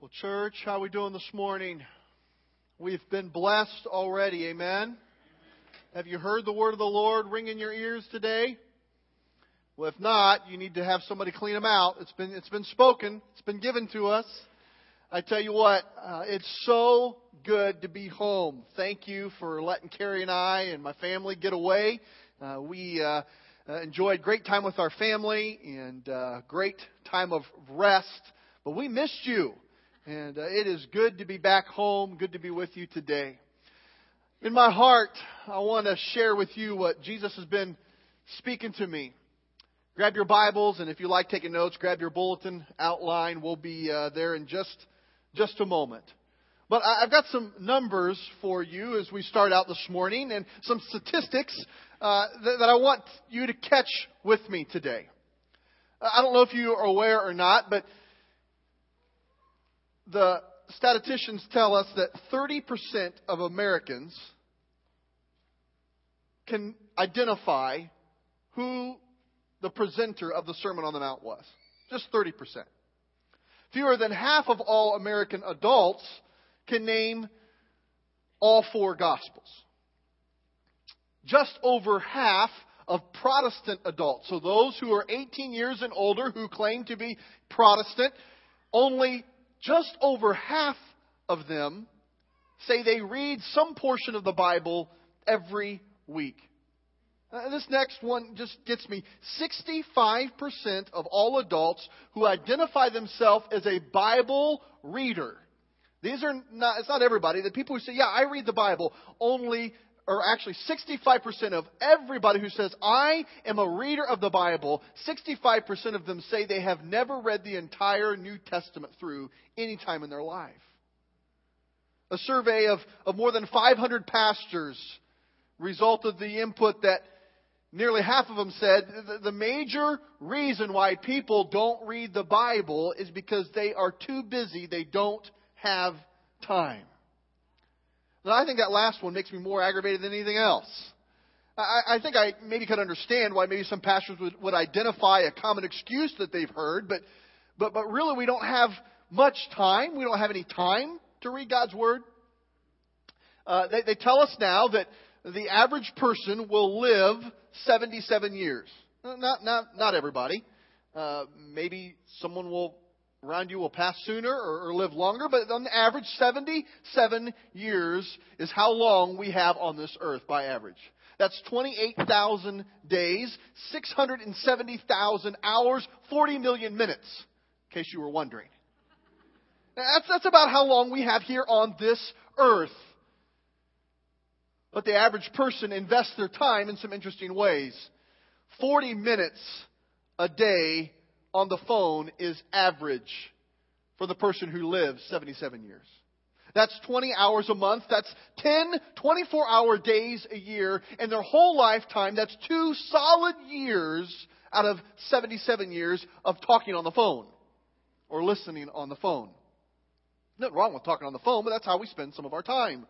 Well, church, how are we doing this morning? We've been blessed already, amen. Have you heard the word of the Lord ring in your ears today? Well, if not, you need to have somebody clean them out. It's been it's been spoken. It's been given to us. I tell you what, uh, it's so good to be home. Thank you for letting Carrie and I and my family get away. Uh, we uh, uh enjoyed great time with our family and uh, great time of rest. But we missed you. And uh, it is good to be back home, good to be with you today. In my heart, I want to share with you what Jesus has been speaking to me. Grab your Bibles, and if you like taking notes, grab your bulletin outline. We'll be uh, there in just just a moment. But I've got some numbers for you as we start out this morning, and some statistics uh, that, that I want you to catch with me today. I don't know if you are aware or not, but the statisticians tell us that 30% of Americans can identify who the presenter of the Sermon on the Mount was. Just 30%. Fewer than half of all American adults can name all four Gospels. Just over half of Protestant adults, so those who are 18 years and older who claim to be Protestant, only just over half of them say they read some portion of the Bible every week. Uh, this next one just gets me. 65% of all adults who identify themselves as a Bible reader. These are not, it's not everybody. The people who say, yeah, I read the Bible, only or actually 65% of everybody who says, I am a reader of the Bible, 65% of them say they have never read the entire New Testament through any time in their life. A survey of, of more than 500 pastors resulted the input that nearly half of them said the major reason why people don't read the Bible is because they are too busy, they don't have time. Now, I think that last one makes me more aggravated than anything else. I, I think I maybe could understand why maybe some pastors would, would identify a common excuse that they've heard, but, but, but really we don't have much time. We don't have any time to read God's Word. Uh, they, they tell us now that the average person will live 77 years. Not, not, not everybody. Uh, maybe someone will around you will pass sooner or, or live longer, but on average, 77 years is how long we have on this earth by average. That's 28,000 days, 670,000 hours, 40 million minutes, in case you were wondering. That's, that's about how long we have here on this earth. But the average person invests their time in some interesting ways. 40 minutes a day on the phone is average for the person who lives 77 years. That's 20 hours a month. That's 10 24 hour days a year. And their whole lifetime, that's two solid years out of 77 years of talking on the phone or listening on the phone. Nothing wrong with talking on the phone, but that's how we spend some of our time.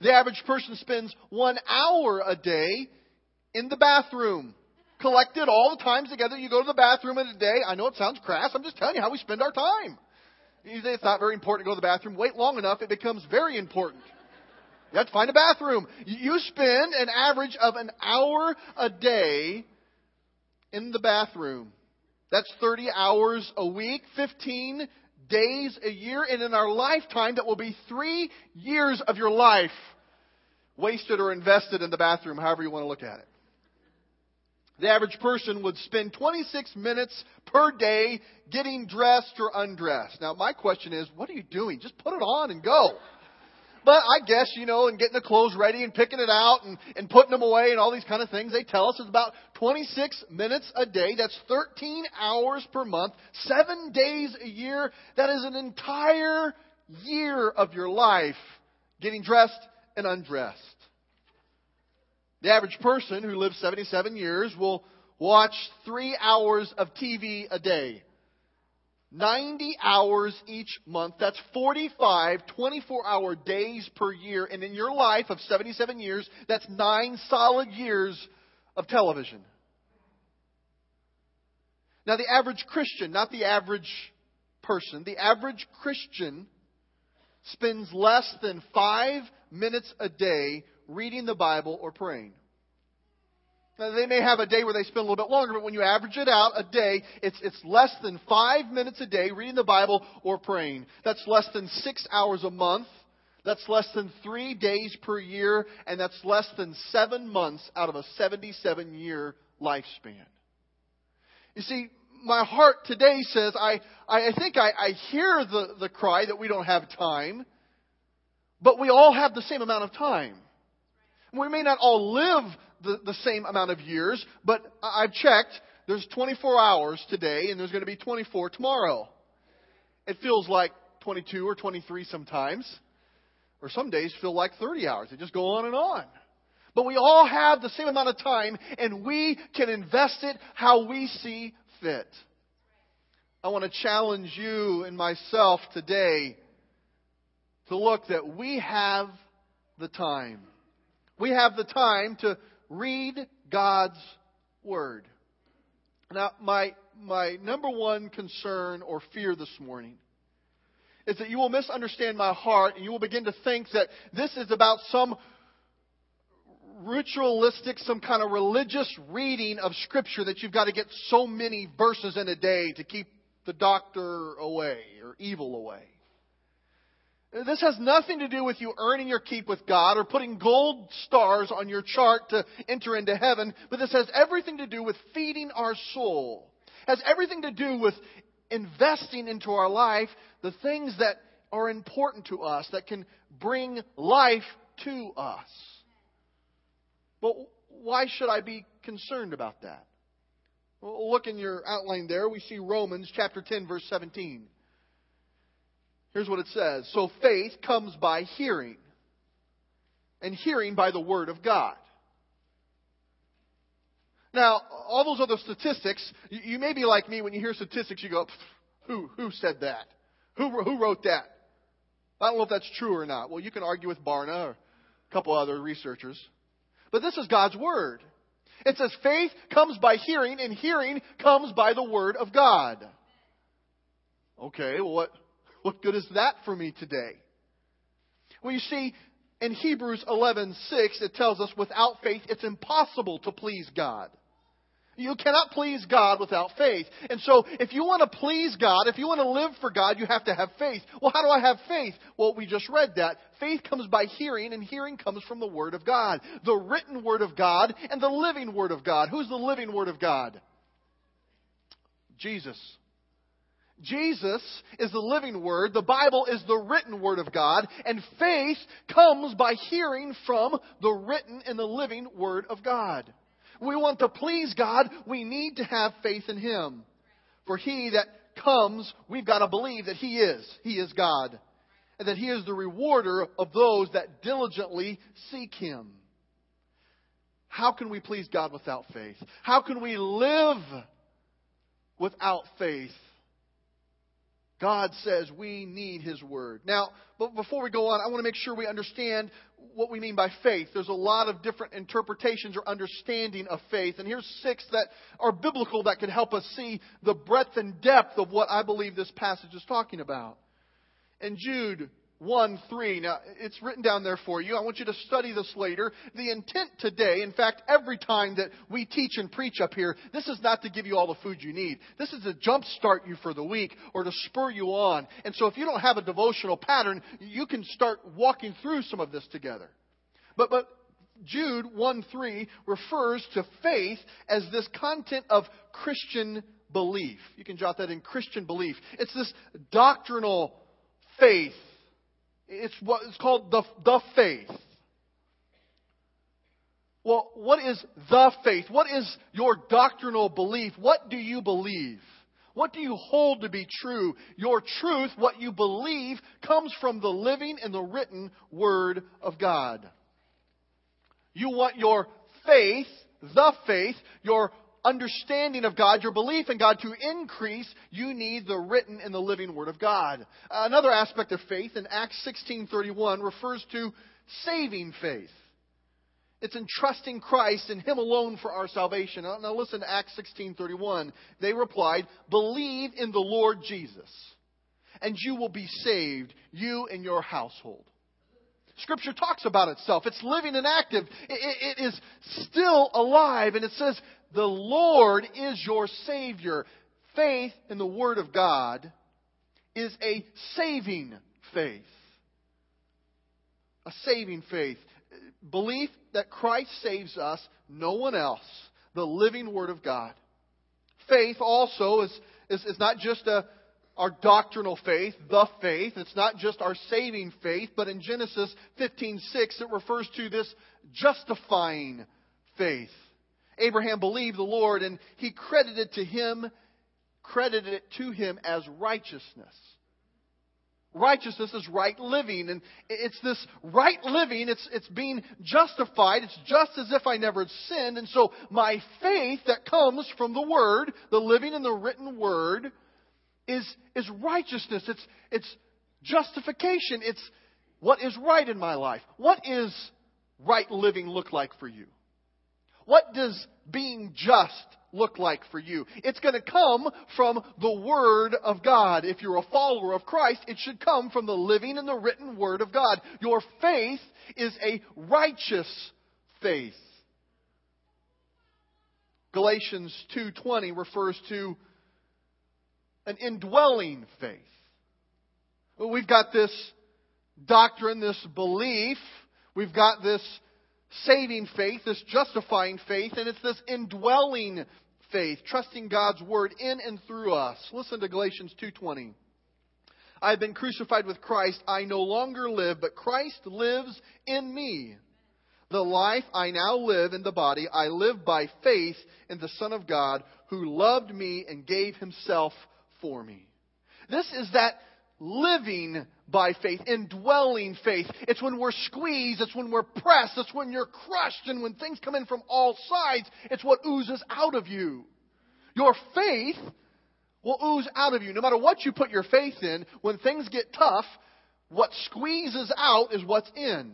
The average person spends one hour a day in the bathroom collected all the times together you go to the bathroom in a day. I know it sounds crass. I'm just telling you how we spend our time. You say it's not very important to go to the bathroom. Wait long enough, it becomes very important. You have to find a bathroom. You spend an average of an hour a day in the bathroom. That's 30 hours a week, 15 days a year, and in our lifetime, that will be three years of your life wasted or invested in the bathroom, however you want to look at it. The average person would spend 26 minutes per day getting dressed or undressed. Now, my question is, what are you doing? Just put it on and go. But I guess, you know, and getting the clothes ready and picking it out and, and putting them away and all these kind of things, they tell us it's about 26 minutes a day. That's 13 hours per month, seven days a year. That is an entire year of your life getting dressed and undressed. The average person who lives 77 years will watch three hours of TV a day. 90 hours each month. That's 45 24 hour days per year. And in your life of 77 years, that's nine solid years of television. Now, the average Christian, not the average person, the average Christian, spends less than five minutes a day reading the Bible or praying. Now, they may have a day where they spend a little bit longer, but when you average it out, a day, it's, it's less than five minutes a day reading the Bible or praying. That's less than six hours a month. That's less than three days per year, and that's less than seven months out of a 77 year lifespan. You see, my heart today says, I, I think I, I hear the, the cry that we don't have time, but we all have the same amount of time. We may not all live the, the same amount of years, but I've checked. There's 24 hours today, and there's going to be 24 tomorrow. It feels like 22 or 23 sometimes, or some days feel like 30 hours. They just go on and on. But we all have the same amount of time, and we can invest it how we see fit. I want to challenge you and myself today to look that we have the time. We have the time to read God's Word. Now, my, my number one concern or fear this morning is that you will misunderstand my heart and you will begin to think that this is about some ritualistic, some kind of religious reading of Scripture that you've got to get so many verses in a day to keep the doctor away or evil away. This has nothing to do with you earning your keep with God or putting gold stars on your chart to enter into heaven, but this has everything to do with feeding our soul. Has everything to do with investing into our life the things that are important to us, that can bring life to us. But why should I be concerned about that? Well, look in your outline there. We see Romans chapter 10, verse 17. Here's what it says So faith comes by hearing, and hearing by the Word of God. Now, all those other statistics, you may be like me when you hear statistics, you go, who, who said that? Who, who wrote that? I don't know if that's true or not. Well, you can argue with Barna or a couple other researchers. But this is God's Word. It says faith comes by hearing, and hearing comes by the Word of God. Okay, well, what, what good is that for me today? Well, you see, in Hebrews 11:6 it tells us without faith it's impossible to please God. You cannot please God without faith. And so, if you want to please God, if you want to live for God, you have to have faith. Well, how do I have faith? Well, we just read that. Faith comes by hearing, and hearing comes from the Word of God. The written Word of God and the living Word of God. Who's the living Word of God? Jesus. Jesus is the living word, the Bible is the written word of God, and faith comes by hearing from the written and the living word of God. We want to please God, we need to have faith in Him. For He that comes, we've got to believe that He is. He is God. And that He is the rewarder of those that diligently seek Him. How can we please God without faith? How can we live without faith? God says we need His Word. Now, but before we go on, I want to make sure we understand what we mean by faith. There's a lot of different interpretations or understanding of faith. And here's six that are biblical that can help us see the breadth and depth of what I believe this passage is talking about. In Jude 1 3. Now, it's written down there for you. I want you to study this later. The intent today, in fact, every time that we teach and preach up here, this is not to give you all the food you need. This is to jumpstart you for the week or to spur you on. And so if you don't have a devotional pattern, you can start walking through some of this together. But, but Jude 1 3 refers to faith as this content of Christian belief. You can jot that in Christian belief. It's this doctrinal faith it's what it's called the, the faith. Well, what is the faith? What is your doctrinal belief? What do you believe? What do you hold to be true? Your truth, what you believe, comes from the living and the written Word of God. You want your faith, the faith, your understanding of God, your belief in God to increase, you need the written and the living Word of God. Another aspect of faith in Acts 16:31 refers to saving faith. It's entrusting Christ and Him alone for our salvation. Now, listen to Acts 16:31. They replied, "Believe in the Lord Jesus, and you will be saved, you and your household. Scripture talks about itself. It's living and active. It, it is still alive. And it says, the Lord is your Savior. Faith in the Word of God is a saving faith. A saving faith. Belief that Christ saves us, no one else. The living Word of God. Faith also is, is, is not just a, our doctrinal faith, the faith. It's not just our saving faith, but in Genesis 15:6 it refers to this justifying faith. Abraham believed the Lord and he credited to him credited it to him as righteousness. Righteousness is right living, and it's this right living, it's, it's being justified, it's just as if I never sinned, and so my faith that comes from the Word, the living and the written Word, is, is righteousness. It's, it's justification. It's what is right in my life. What is right living look like for you? What does being just look like for you? It's going to come from the Word of God. If you're a follower of Christ, it should come from the living and the written Word of God. Your faith is a righteous faith. Galatians 2:20 refers to an indwelling faith. We've got this doctrine, this belief, we've got this saving faith, this justifying faith, and it's this indwelling faith, trusting God's word in and through us. Listen to Galatians 2:20. I have been crucified with Christ, I no longer live, but Christ lives in me. The life I now live in the body, I live by faith in the Son of God who loved me and gave himself for me. This is that living by faith, indwelling faith. It's when we're squeezed, it's when we're pressed, it's when you're crushed, and when things come in from all sides, it's what oozes out of you. Your faith will ooze out of you. No matter what you put your faith in, when things get tough, what squeezes out is what's in.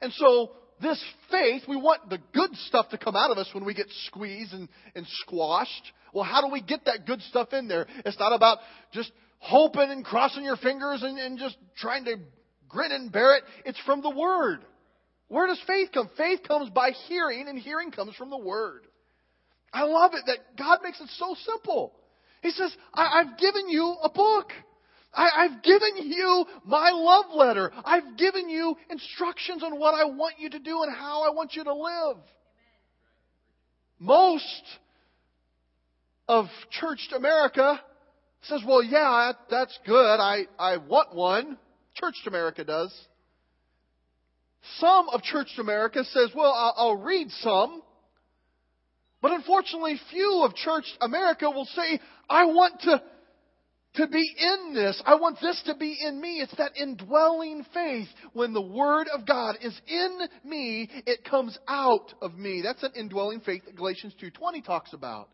And so, this faith, we want the good stuff to come out of us when we get squeezed and, and squashed. Well, how do we get that good stuff in there? It's not about just hoping and crossing your fingers and, and just trying to grin and bear it. It's from the Word. Where does faith come? Faith comes by hearing, and hearing comes from the Word. I love it that God makes it so simple. He says, I, have given you a book. I, I've given you my love letter. I've given you instructions on what I want you to do and how I want you to live. Most of churched America says, well, yeah, that's good. I, I want one. Churched America does. Some of churched America says, well, I'll, I'll read some. But unfortunately, few of church America will say, I want to, to be in this. I want this to be in me. It's that indwelling faith. When the Word of God is in me, it comes out of me. That's an indwelling faith that Galatians 2.20 talks about.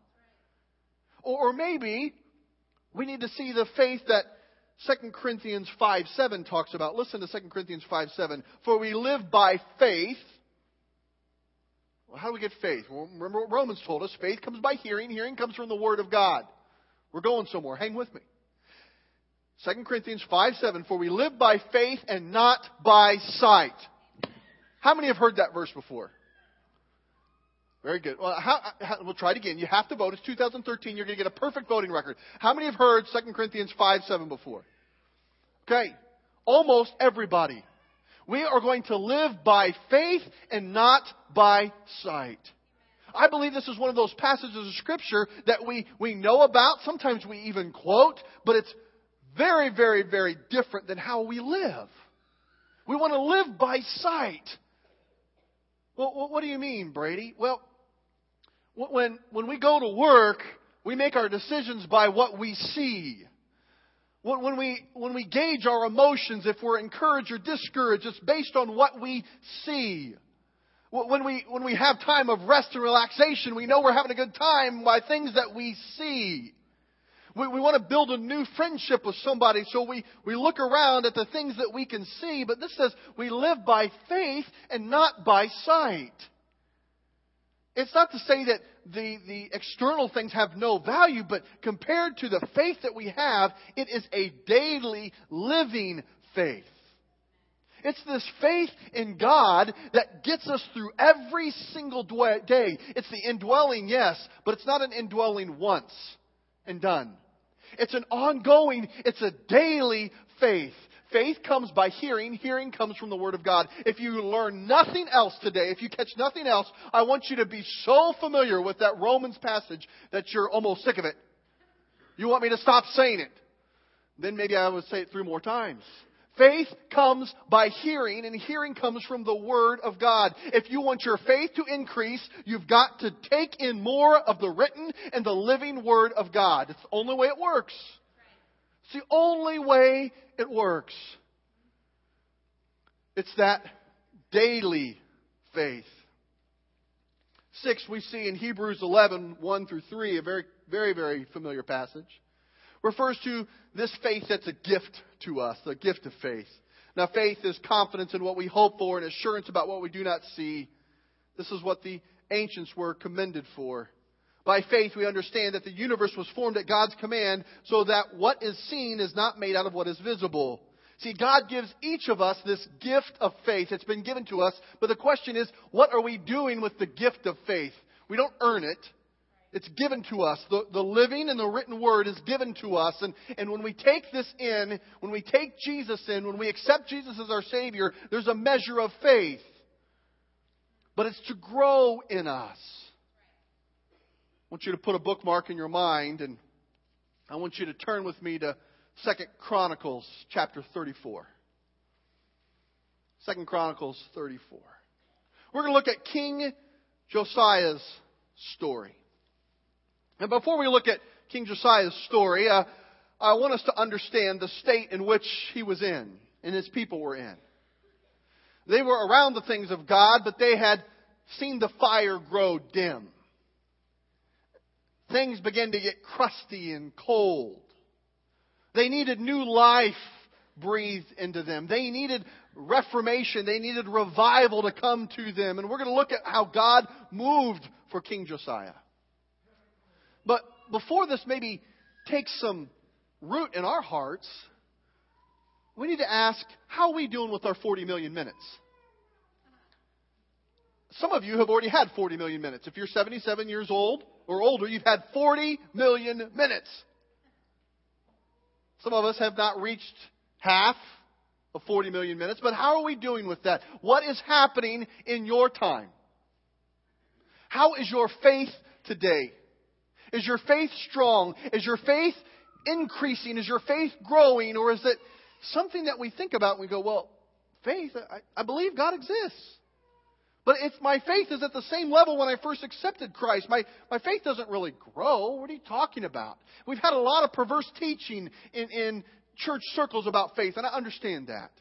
Or, or maybe we need to see the faith that 2 Corinthians 5 7 talks about. Listen to 2 Corinthians 5 7. For we live by faith. Well, how do we get faith? Well, remember what Romans told us faith comes by hearing, hearing comes from the Word of God. We're going somewhere. Hang with me. 2 Corinthians 5 7. For we live by faith and not by sight. How many have heard that verse before? Very good. Well, how, uh, how, we'll try it again. You have to vote. It's 2013. You're going to get a perfect voting record. How many have heard 2 Corinthians 5 7 before? Okay. Almost everybody. We are going to live by faith and not by sight. I believe this is one of those passages of Scripture that we, we know about. Sometimes we even quote, but it's very, very, very different than how we live. We want to live by sight. Well, what do you mean, Brady? Well, when, when we go to work, we make our decisions by what we see. When, when, we, when we gauge our emotions, if we're encouraged or discouraged, it's based on what we see. When we, when we have time of rest and relaxation, we know we're having a good time by things that we see. We, we want to build a new friendship with somebody, so we, we look around at the things that we can see, but this says we live by faith and not by sight. It's not to say that, the, the external things have no value, but compared to the faith that we have, it is a daily living faith. It's this faith in God that gets us through every single day. It's the indwelling, yes, but it's not an indwelling once and done. It's an ongoing, it's a daily faith. Faith comes by hearing. Hearing comes from the Word of God. If you learn nothing else today, if you catch nothing else, I want you to be so familiar with that Romans passage that you're almost sick of it. You want me to stop saying it? Then maybe I would say it three more times. Faith comes by hearing, and hearing comes from the Word of God. If you want your faith to increase, you've got to take in more of the written and the living Word of God. It's the only way it works. It's the only way it works. It's that daily faith. Six, we see in Hebrews 11, 1 through 3, a very, very, very familiar passage, refers to this faith that's a gift to us, the gift of faith. Now, faith is confidence in what we hope for and assurance about what we do not see. This is what the ancients were commended for. By faith, we understand that the universe was formed at God's command so that what is seen is not made out of what is visible. See, God gives each of us this gift of faith. It's been given to us, but the question is, what are we doing with the gift of faith? We don't earn it. It's given to us. The, the living and the written word is given to us. And, and when we take this in, when we take Jesus in, when we accept Jesus as our Savior, there's a measure of faith. But it's to grow in us. I want you to put a bookmark in your mind, and I want you to turn with me to Second Chronicles chapter 34. Second Chronicles 34. We're going to look at King Josiah's story. And before we look at King Josiah's story, uh, I want us to understand the state in which he was in and his people were in. They were around the things of God, but they had seen the fire grow dim. Things began to get crusty and cold. They needed new life breathed into them. They needed reformation. They needed revival to come to them. And we're going to look at how God moved for King Josiah. But before this maybe takes some root in our hearts, we need to ask how are we doing with our 40 million minutes? Some of you have already had 40 million minutes. If you're 77 years old or older, you've had 40 million minutes. Some of us have not reached half of 40 million minutes, but how are we doing with that? What is happening in your time? How is your faith today? Is your faith strong? Is your faith increasing? Is your faith growing? Or is it something that we think about and we go, well, faith, I, I believe God exists. But if my faith is at the same level when I first accepted Christ, my, my faith doesn't really grow. What are you talking about? We've had a lot of perverse teaching in, in church circles about faith, and I understand that.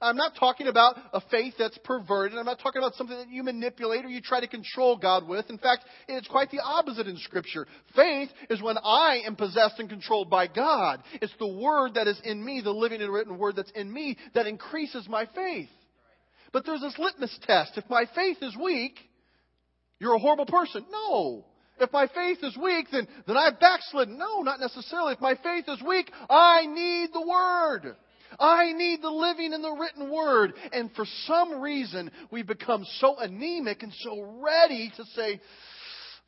I'm not talking about a faith that's perverted. I'm not talking about something that you manipulate or you try to control God with. In fact, it's quite the opposite in Scripture. Faith is when I am possessed and controlled by God. It's the Word that is in me, the living and written Word that's in me, that increases my faith. But there's this litmus test. If my faith is weak, you're a horrible person. No. If my faith is weak, then, then I've backslidden. No, not necessarily. If my faith is weak, I need the Word. I need the living and the written word. And for some reason, we've become so anemic and so ready to say,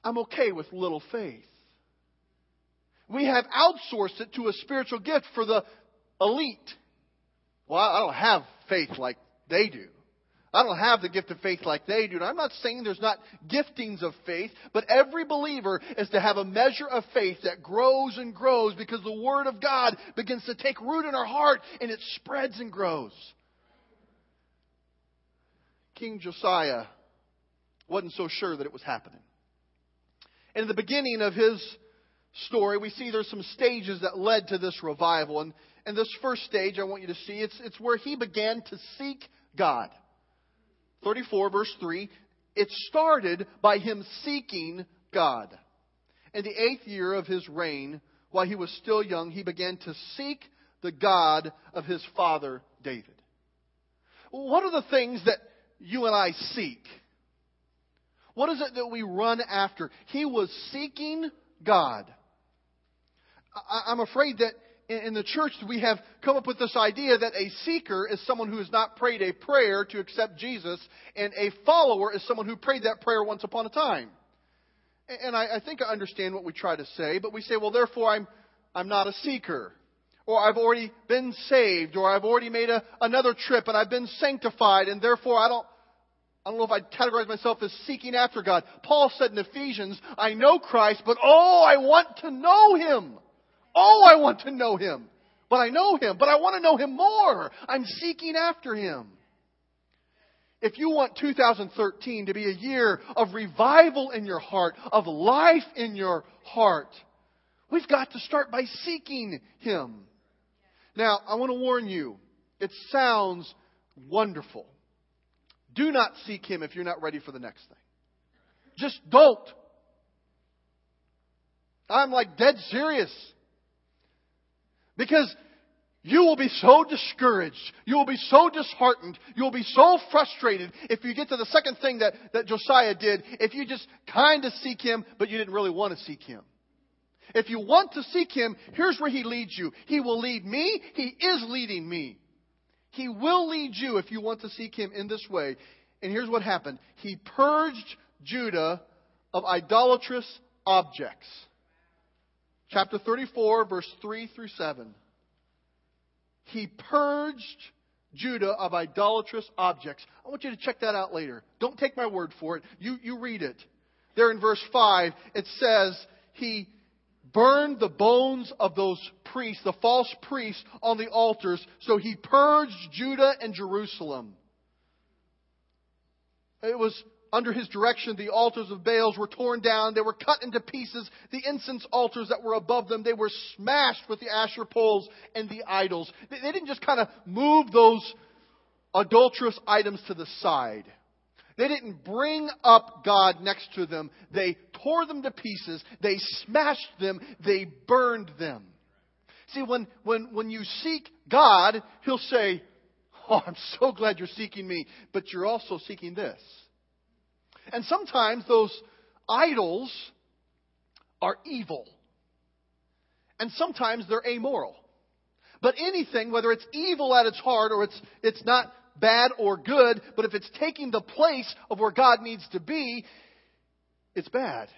I'm okay with little faith. We have outsourced it to a spiritual gift for the elite. Well, I don't have faith like they do. I don't have the gift of faith like they do. And I'm not saying there's not giftings of faith, but every believer is to have a measure of faith that grows and grows because the Word of God begins to take root in our heart and it spreads and grows. King Josiah wasn't so sure that it was happening. In the beginning of his story, we see there's some stages that led to this revival. And, and this first stage I want you to see, it's, it's where he began to seek God. 34, verse 3, it started by him seeking God. In the eighth year of his reign, while he was still young, he began to seek the God of his father David. What are the things that you and I seek? What is it that we run after? He was seeking God. I, am afraid that in the church we have come up with this idea that a seeker is someone who has not prayed a prayer to accept Jesus, and a follower is someone who prayed that prayer once upon a time. And I, I think I understand what we try to say, but we say, well, therefore I'm, I'm not a seeker. Or I've already been saved, or I've already made a, another trip and I've been sanctified, and therefore I don't, I don't know if I'd categorize myself as seeking after God. Paul said in Ephesians, I know Christ, but oh, I want to know Him. Oh, I want to know Him. But I know Him, but I want to know Him more. I'm seeking after Him. If you want 2013 to be a year of revival in your heart, of life in your heart, we've got to start by seeking Him. Now, I want to warn you, it sounds wonderful. Do not seek Him if you're not ready for the next thing. Just don't. I'm like dead serious. Because you will be so discouraged. You will be so disheartened. You will be so frustrated if you get to the second thing that, that Josiah did, if you just kind of seek him, but you didn't really want to seek him. If you want to seek him, here's where he leads you. He will lead me. He is leading me. He will lead you if you want to seek him in this way. And here's what happened. He purged Judah of idolatrous objects. Chapter 34, verse 3 through 7. He purged Judah of idolatrous objects. I want you to check that out later. Don't take my word for it. You, you read it. There in verse 5, it says, He burned the bones of those priests, the false priests, on the altars. So he purged Judah and Jerusalem. It was under his direction, the altars of Baals were torn down. They were cut into pieces. The incense altars that were above them, they were smashed with the Asherah poles and the idols. They, they didn't just kind of move those adulterous items to the side. They didn't bring up God next to them. They tore them to pieces. They smashed them. They burned them. See, when, when, when you seek God, He'll say, Oh, I'm so glad you're seeking me, but you're also seeking this. And sometimes those idols are evil. And sometimes they're amoral. But anything, whether it's evil at its heart or it's, it's not bad or good, but if it's taking the place of where God needs to be, it's bad.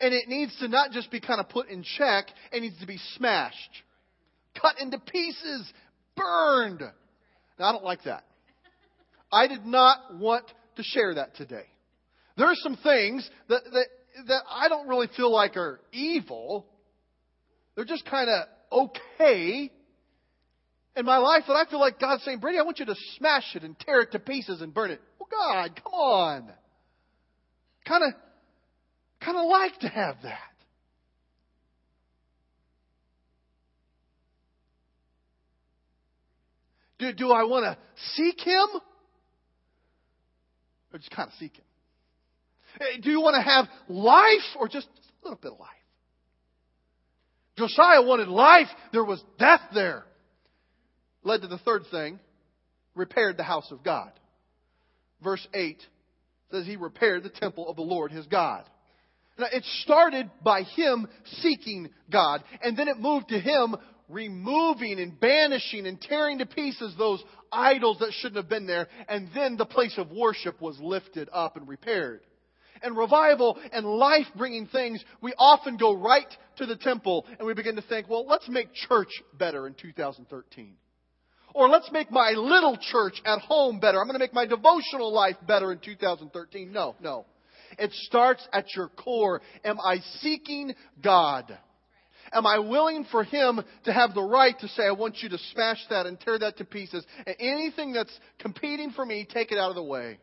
And it needs to not just be kind of put in check, it needs to be smashed, cut into pieces, burned. Now, I don't like that. I did not want to share that today. There are some things that, that, that I don't really feel like are evil. They're just kind of okay in my life that I feel like God's saying, Brady, I want you to smash it and tear it to pieces and burn it. Well, God, come on. Kind of, kind of like to have that. Do, do I want to seek Him? Or just kind of seek Him? Do you want to have life or just a little bit of life? Josiah wanted life. There was death there. Led to the third thing repaired the house of God. Verse 8 says he repaired the temple of the Lord his God. Now, it started by him seeking God, and then it moved to him removing and banishing and tearing to pieces those idols that shouldn't have been there, and then the place of worship was lifted up and repaired and revival and life bringing things, we often go right to the temple and we begin to think, well, let's make church better in 2013. Or let's make my little church at home better. I'm going to make my devotional life better in 2013. No, no. It starts at your core. Am I seeking God? Am I willing for Him to have the right to say, I want you to smash that and tear that to pieces? And anything that's competing for me, take it out of the way.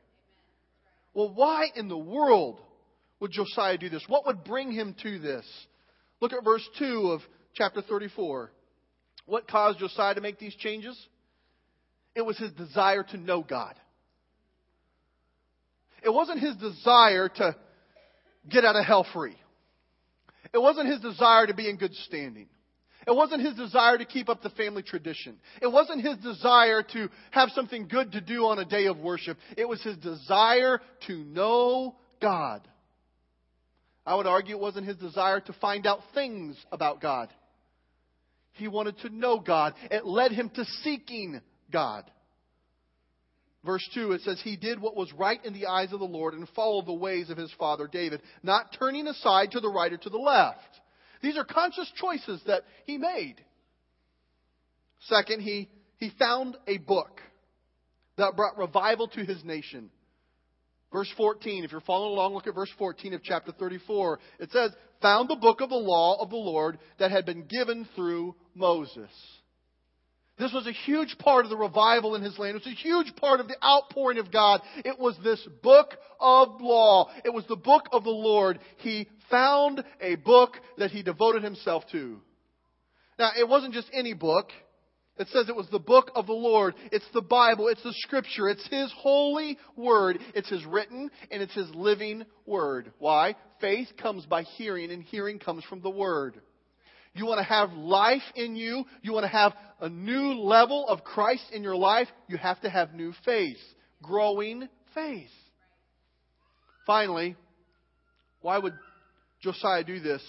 Well, why in the world would Josiah do this? What would bring him to this? Look at verse 2 of chapter 34. What caused Josiah to make these changes? It was his desire to know God. It wasn't his desire to get out of hell free. It wasn't his desire to be in good standing. It wasn't his desire to keep up the family tradition. It wasn't his desire to have something good to do on a day of worship. It was his desire to know God. I would argue it wasn't his desire to find out things about God. He wanted to know God. It led him to seeking God. Verse 2, it says, He did what was right in the eyes of the Lord and followed the ways of his father David, not turning aside to the right or to the left. These are conscious choices that he made. Second, he, he found a book that brought revival to his nation. Verse 14, if you're following along, look at verse 14 of chapter 34. It says, Found the book of the law of the Lord that had been given through Moses. This was a huge part of the revival in his land. It was a huge part of the outpouring of God. It was this book of law. It was the book of the Lord. He found a book that he devoted himself to. Now, it wasn't just any book. It says it was the book of the Lord. It's the Bible. It's the Scripture. It's His holy word. It's His written and it's His living word. Why? Faith comes by hearing, and hearing comes from the Word. You want to have life in you. You want to have a new level of Christ in your life. You have to have new faith, growing faith. Finally, why would Josiah do this?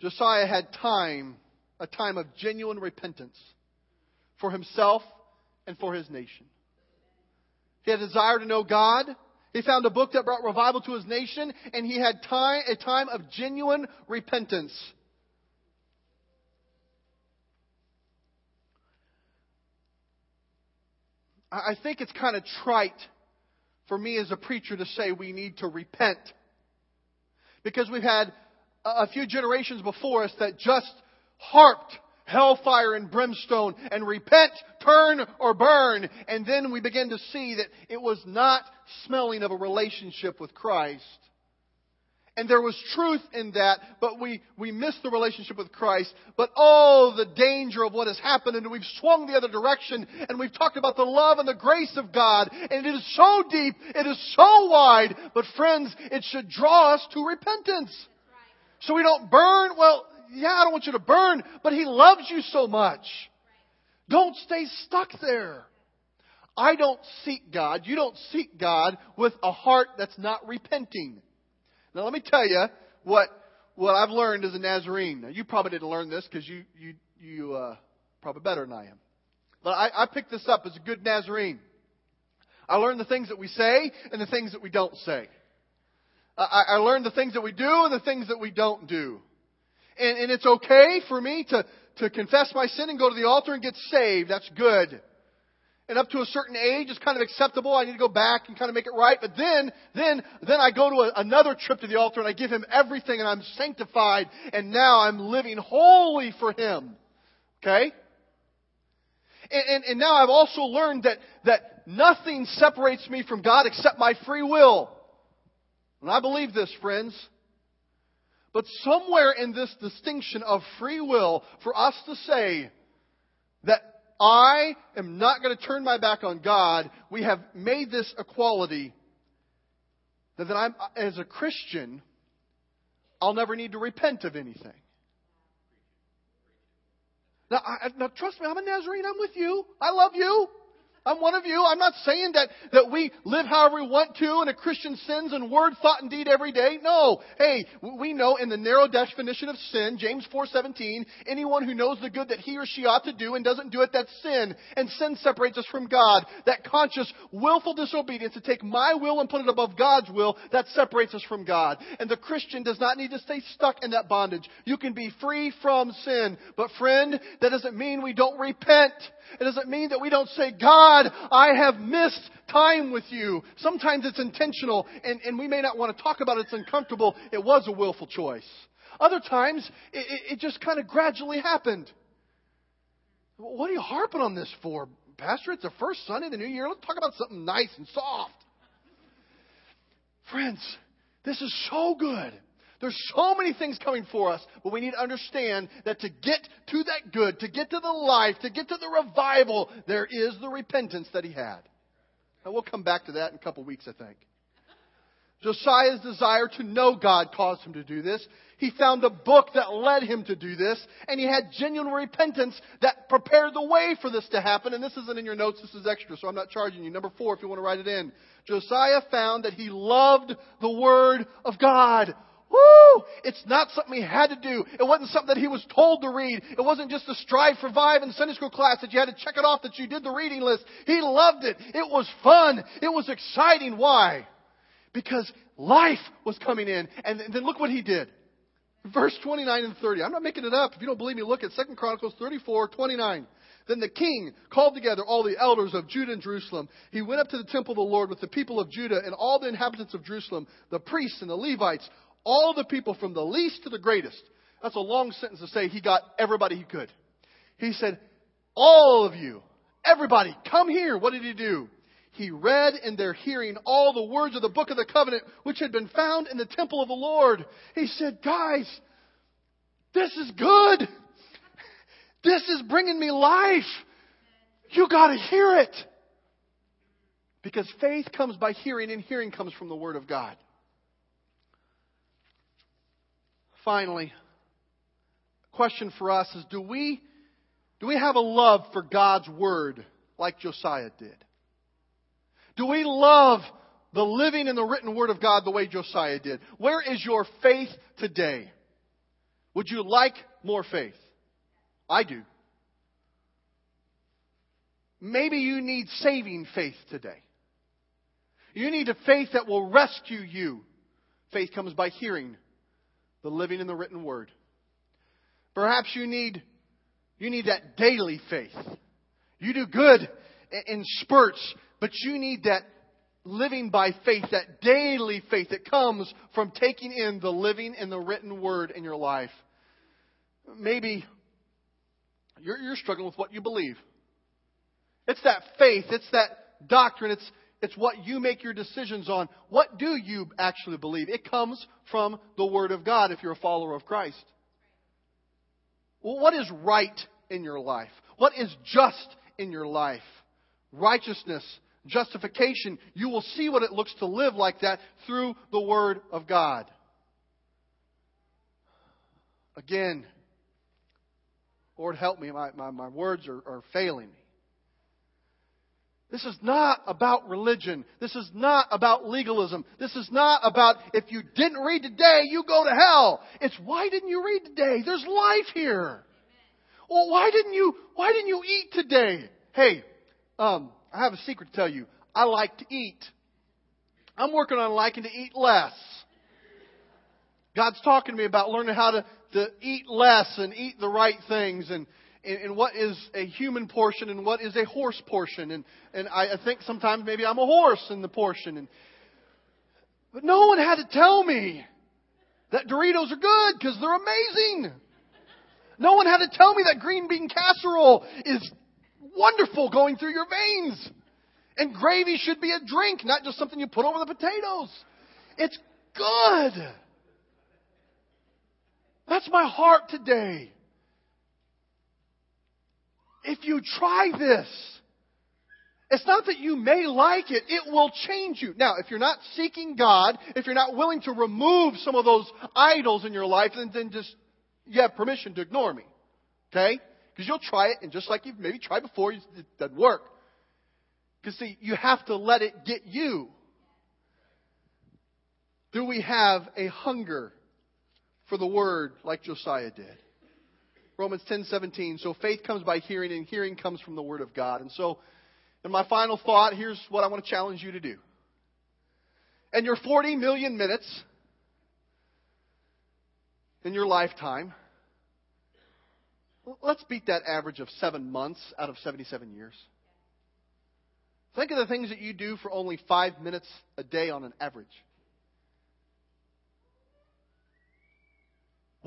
Josiah had time, a time of genuine repentance for himself and for his nation. He had a desire to know God. He found a book that brought revival to his nation, and he had time, a time of genuine repentance. I think it's kind of trite for me as a preacher to say we need to repent. Because we've had a few generations before us that just harped hellfire and brimstone and repent, turn, or burn. And then we begin to see that it was not smelling of a relationship with Christ. And there was truth in that, but we, we missed the relationship with Christ. But oh, the danger of what has happened, and we've swung the other direction, and we've talked about the love and the grace of God, and it is so deep, it is so wide, but friends, it should draw us to repentance. So we don't burn, well, yeah, I don't want you to burn, but He loves you so much. Don't stay stuck there. I don't seek God. You don't seek God with a heart that's not repenting. Now, let me tell you what, what I've learned as a Nazarene. Now, you probably didn't learn this because you, you, you uh, probably better than I am. But I, I picked this up as a good Nazarene. I learned the things that we say and the things that we don't say. I, I learned the things that we do and the things that we don't do. And, and it's okay for me to, to confess my sin and go to the altar and get saved. That's good and up to a certain age is kind of acceptable. I need to go back and kind of make it right. But then, then, then I go to a, another trip to the altar and I give him everything and I'm sanctified and now I'm living holy for him. Okay? And, and, and now I've also learned that, that nothing separates me from God except my free will. And I believe this, friends. But somewhere in this distinction of free will, for us to say that I am not going to turn my back on God. We have made this equality that I'm, as a Christian, I'll never need to repent of anything. Now, I, now trust me, I'm a Nazarene. I'm with you. I love you. I'm one of you. I'm not saying that, that we live however we want to and a Christian sins in word, thought, and deed every day. No. Hey, we know in the narrow definition of sin, James 4.17, anyone who knows the good that he or she ought to do and doesn't do it, that's sin. And sin separates us from God. That conscious, willful disobedience to take my will and put it above God's will, that separates us from God. And the Christian does not need to stay stuck in that bondage. You can be free from sin. But friend, that doesn't mean we don't repent. It doesn't mean that we don't say, God, I have missed time with you. Sometimes it's intentional, and, and we may not want to talk about it. It's uncomfortable. It was a willful choice. Other times, it, it just kind of gradually happened. What are you harping on this for, Pastor? It's the first Sunday of the new year. Let's talk about something nice and soft. Friends, this is so good. There's so many things coming for us, but we need to understand that to get to that good, to get to the life, to get to the revival, there is the repentance that he had. And we'll come back to that in a couple weeks, I think. Josiah's desire to know God caused him to do this. He found a book that led him to do this, and he had genuine repentance that prepared the way for this to happen. And this isn't in your notes, this is extra, so I'm not charging you. Number four, if you want to write it in. Josiah found that he loved the Word of God. Woo! It's not something he had to do. It wasn't something that he was told to read. It wasn't just a strive for vibe in Sunday school class that you had to check it off that you did the reading list. He loved it. It was fun. It was exciting. Why? Because life was coming in. And then look what he did. Verse 29 and 30. I'm not making it up. If you don't believe me, look at 2 Chronicles 34, 29. Then the king called together all the elders of Judah and Jerusalem. He went up to the temple of the Lord with the people of Judah and all the inhabitants of Jerusalem, the priests and the Levites, all the people from the least to the greatest. That's a long sentence to say he got everybody he could. He said, All of you, everybody, come here. What did he do? He read in their hearing all the words of the book of the covenant which had been found in the temple of the Lord. He said, Guys, this is good. This is bringing me life. You got to hear it. Because faith comes by hearing, and hearing comes from the Word of God. Finally, question for us is do we, do we have a love for God's Word like Josiah did? Do we love the living and the written Word of God the way Josiah did? Where is your faith today? Would you like more faith? I do. Maybe you need saving faith today. You need a faith that will rescue you. Faith comes by hearing, the living and the written word. Perhaps you need, you need that daily faith. You do good in spurts, but you need that living by faith, that daily faith that comes from taking in the living and the written word in your life. Maybe you're, you're struggling with what you believe. It's that faith, it's that doctrine, it's it's what you make your decisions on. What do you actually believe? It comes from the Word of God if you're a follower of Christ. Well, what is right in your life? What is just in your life? Righteousness, justification. You will see what it looks to live like that through the Word of God. Again, Lord, help me. My, my, my words are, are failing me. This is not about religion. This is not about legalism. This is not about if you didn't read today, you go to hell. It's why didn't you read today? There's life here. Well, why didn't you, why didn't you eat today? Hey, um, I have a secret to tell you. I like to eat. I'm working on liking to eat less. God's talking to me about learning how to, to eat less and eat the right things and, in, what is a human portion and what is a horse portion. And, and I, I think sometimes maybe I'm a horse in the portion. And, but no one had to tell me that Doritos are good because they're amazing. No one had to tell me that green bean casserole is wonderful going through your veins. And gravy should be a drink, not just something you put over the potatoes. It's good. That's my heart today if you try this, it's not that you may like it, it will change you. Now, if you're not seeking God, if you're not willing to remove some of those idols in your life, then, then just, you have permission to ignore me. Okay? Because you'll try it, and just like you've maybe tried before, it doesn't work. Because see, you have to let it get you. Do we have a hunger for the word like Josiah did? Romans 10:17. So faith comes by hearing and hearing comes from the word of God. And so in my final thought, here's what I want to challenge you to do. And your 40 million minutes in your lifetime, let's beat that average of 7 months out of 77 years. Think of the things that you do for only 5 minutes a day on an average.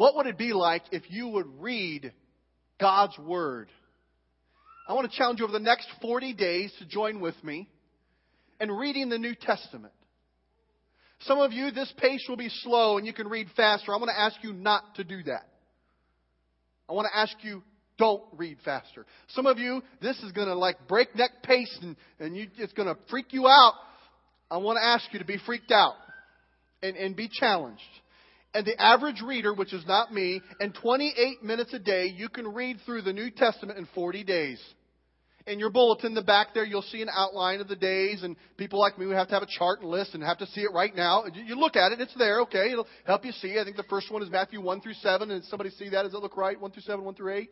What would it be like if you would read God's Word? I want to challenge you over the next 40 days to join with me in reading the New Testament. Some of you, this pace will be slow and you can read faster. I'm going to ask you not to do that. I want to ask you, don't read faster. Some of you, this is going to like breakneck pace and, and you, it's going to freak you out. I want to ask you to be freaked out and, and be challenged And the average reader, which is not me, in 28 minutes a day, you can read through the New Testament in 40 days. In your bulletin, the back there, you'll see an outline of the days, and people like me who have to have a chart and list and have to see it right now. You look at it, it's there, okay? It'll help you see. I think the first one is Matthew 1 through 7, and somebody see that? Does it look right? 1 through 7, 1 through 8?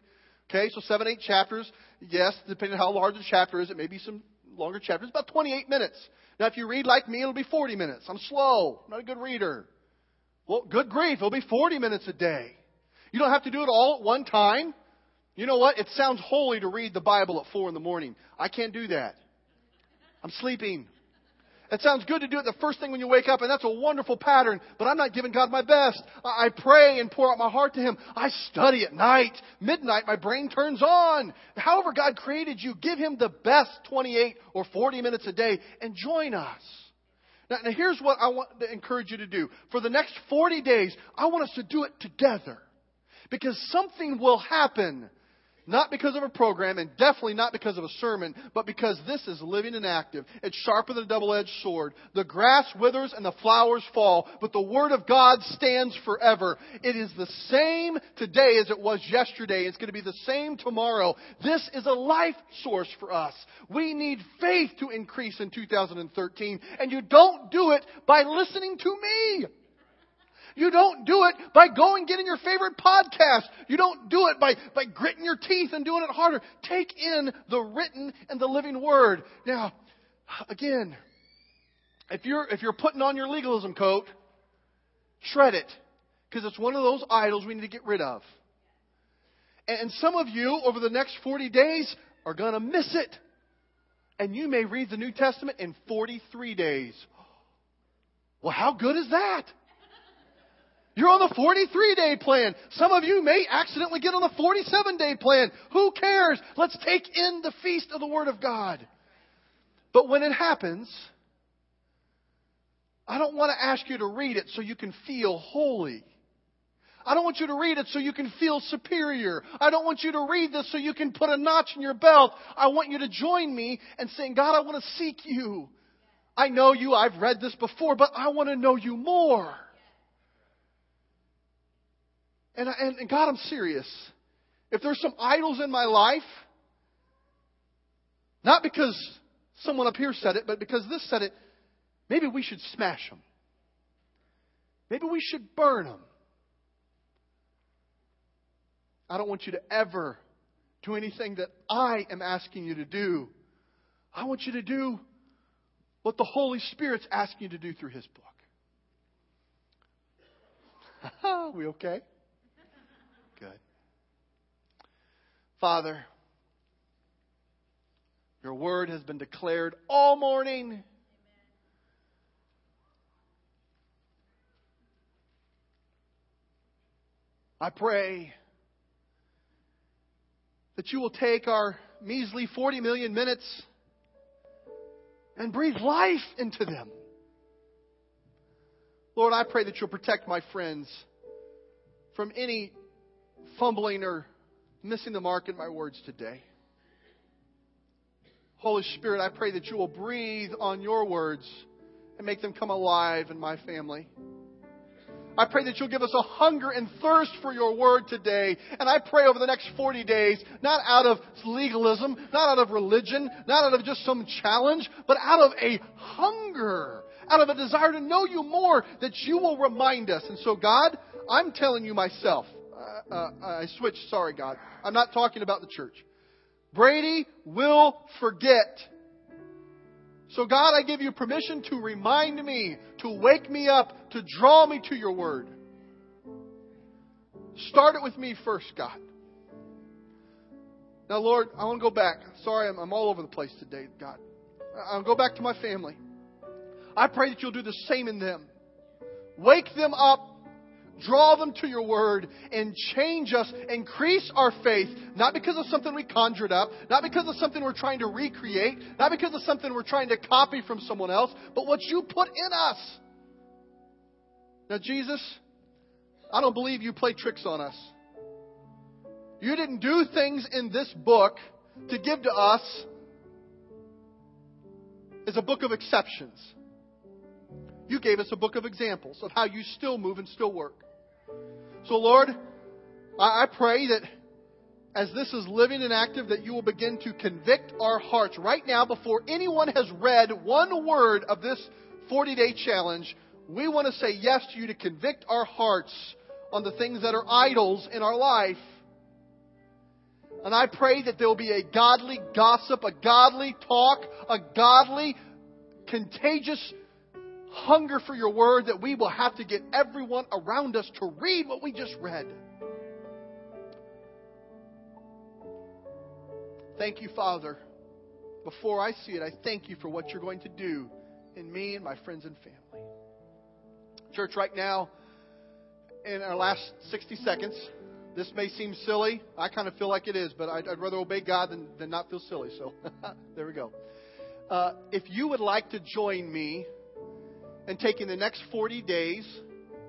Okay, so 7, 8 chapters. Yes, depending on how large the chapter is, it may be some longer chapters. About 28 minutes. Now, if you read like me, it'll be 40 minutes. I'm slow. I'm not a good reader. Well, good grief, it'll be 40 minutes a day. You don't have to do it all at one time. You know what? It sounds holy to read the Bible at 4 in the morning. I can't do that. I'm sleeping. It sounds good to do it the first thing when you wake up, and that's a wonderful pattern, but I'm not giving God my best. I pray and pour out my heart to Him. I study at night. Midnight, my brain turns on. However God created you, give Him the best 28 or 40 minutes a day and join us. Now, now here's what I want to encourage you to do. For the next 40 days, I want us to do it together. Because something will happen not because of a program and definitely not because of a sermon, but because this is living and active. It's sharper than a double-edged sword. The grass withers and the flowers fall, but the Word of God stands forever. It is the same today as it was yesterday. It's going to be the same tomorrow. This is a life source for us. We need faith to increase in 2013, and you don't do it by listening to me. You don't do it by going getting your favorite podcast. You don't do it by, by gritting your teeth and doing it harder. Take in the written and the living word. Now, again, if you're, if you're putting on your legalism coat, shred it. Because it's one of those idols we need to get rid of. And some of you, over the next 40 days, are going to miss it. And you may read the New Testament in 43 days. Well, how good is that? You're on the 43 day plan. Some of you may accidentally get on the 47 day plan. Who cares? Let's take in the feast of the Word of God. But when it happens, I don't want to ask you to read it so you can feel holy. I don't want you to read it so you can feel superior. I don't want you to read this so you can put a notch in your belt. I want you to join me and saying, God, I want to seek you. I know you, I've read this before, but I want to know you more. And, and, and God, I'm serious. If there's some idols in my life, not because someone up here said it, but because this said it, maybe we should smash them. Maybe we should burn them. I don't want you to ever do anything that I am asking you to do. I want you to do what the Holy Spirit's asking you to do through His book. we okay? Father, your word has been declared all morning. I pray that you will take our measly 40 million minutes and breathe life into them. Lord, I pray that you'll protect my friends from any fumbling or missing the mark in my words today. Holy Spirit, I pray that you will breathe on your words and make them come alive in my family. I pray that you'll give us a hunger and thirst for your word today. And I pray over the next 40 days, not out of legalism, not out of religion, not out of just some challenge, but out of a hunger, out of a desire to know you more, that you will remind us. And so, God, I'm telling you myself, uh, uh, I switched. Sorry, God. I'm not talking about the church. Brady will forget. So, God, I give you permission to remind me, to wake me up, to draw me to your word. Start it with me first, God. Now, Lord, I want to go back. Sorry, I'm, I'm all over the place today, God. I'll go back to my family. I pray that you'll do the same in them. Wake them up draw them to your word and change us, increase our faith, not because of something we conjured up, not because of something we're trying to recreate, not because of something we're trying to copy from someone else, but what you put in us. Now, Jesus, I don't believe you play tricks on us. You didn't do things in this book to give to us as a book of exceptions. You gave us a book of examples of how you still move and still work. So, Lord, I pray that as this is living and active, that you will begin to convict our hearts right now before anyone has read one word of this 40 day challenge. We want to say yes to you to convict our hearts on the things that are idols in our life. And I pray that there will be a godly gossip, a godly talk, a godly, contagious hunger for your word that we will have to get everyone around us to read what we just read. Thank you, Father. Before I see it, I thank you for what you're going to do in me and my friends and family. Church, right now, in our last 60 seconds, this may seem silly. I kind of feel like it is, but I'd, I'd rather obey God than, than not feel silly. So there we go. Uh, if you would like to join me in taking the next 40 days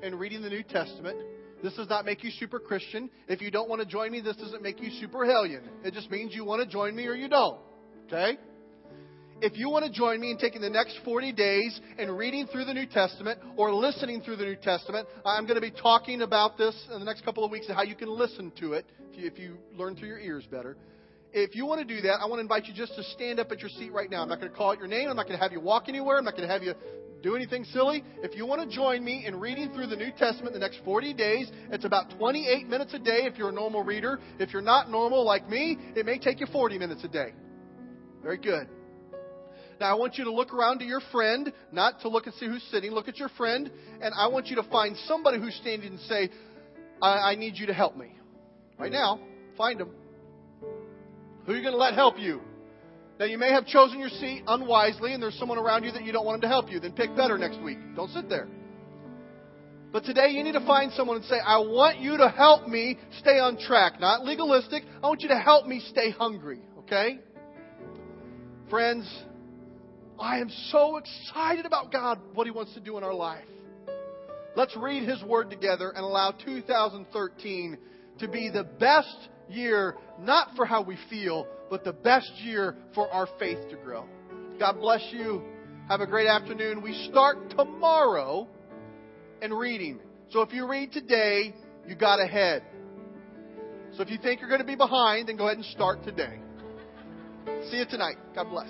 and reading the New Testament, this does not make you super Christian. If you don't want to join me, this doesn't make you super hellion. It just means you want to join me or you don't. Okay? if you want to join me in taking the next 40 days and reading through the New Testament or listening through the New Testament, I'm going to be talking about this in the next couple of weeks and how you can listen to it if you, if you learn through your ears better. If you want to do that, I want to invite you just to stand up at your seat right now. I'm not going to call out your name. I'm not going to have you walk anywhere. I'm not going to have you do anything silly. If you want to join me in reading through the New Testament the next 40 days, it's about 28 minutes a day if you're a normal reader. If you're not normal like me, it may take you 40 minutes a day. Very good. Now, I want you to look around to your friend, not to look and see who's sitting. Look at your friend, and I want you to find somebody who's standing and say, I, I need you to help me. Right now, find them. Who are you going to let help you? Now, you may have chosen your seat unwisely, and there's someone around you that you don't want them to help you. Then pick better next week. Don't sit there. But today you need to find someone and say, I want you to help me stay on track. Not legalistic. I want you to help me stay hungry. Okay? Friends, I am so excited about God, what He wants to do in our life. Let's read His Word together and allow 2013 to be the best year, not for how we feel, but the best year for our faith to grow. God bless you. Have a great afternoon. We start tomorrow in reading. So if you read today, you got ahead. So if you think you're going to be behind, then go ahead and start today. See you tonight. God bless.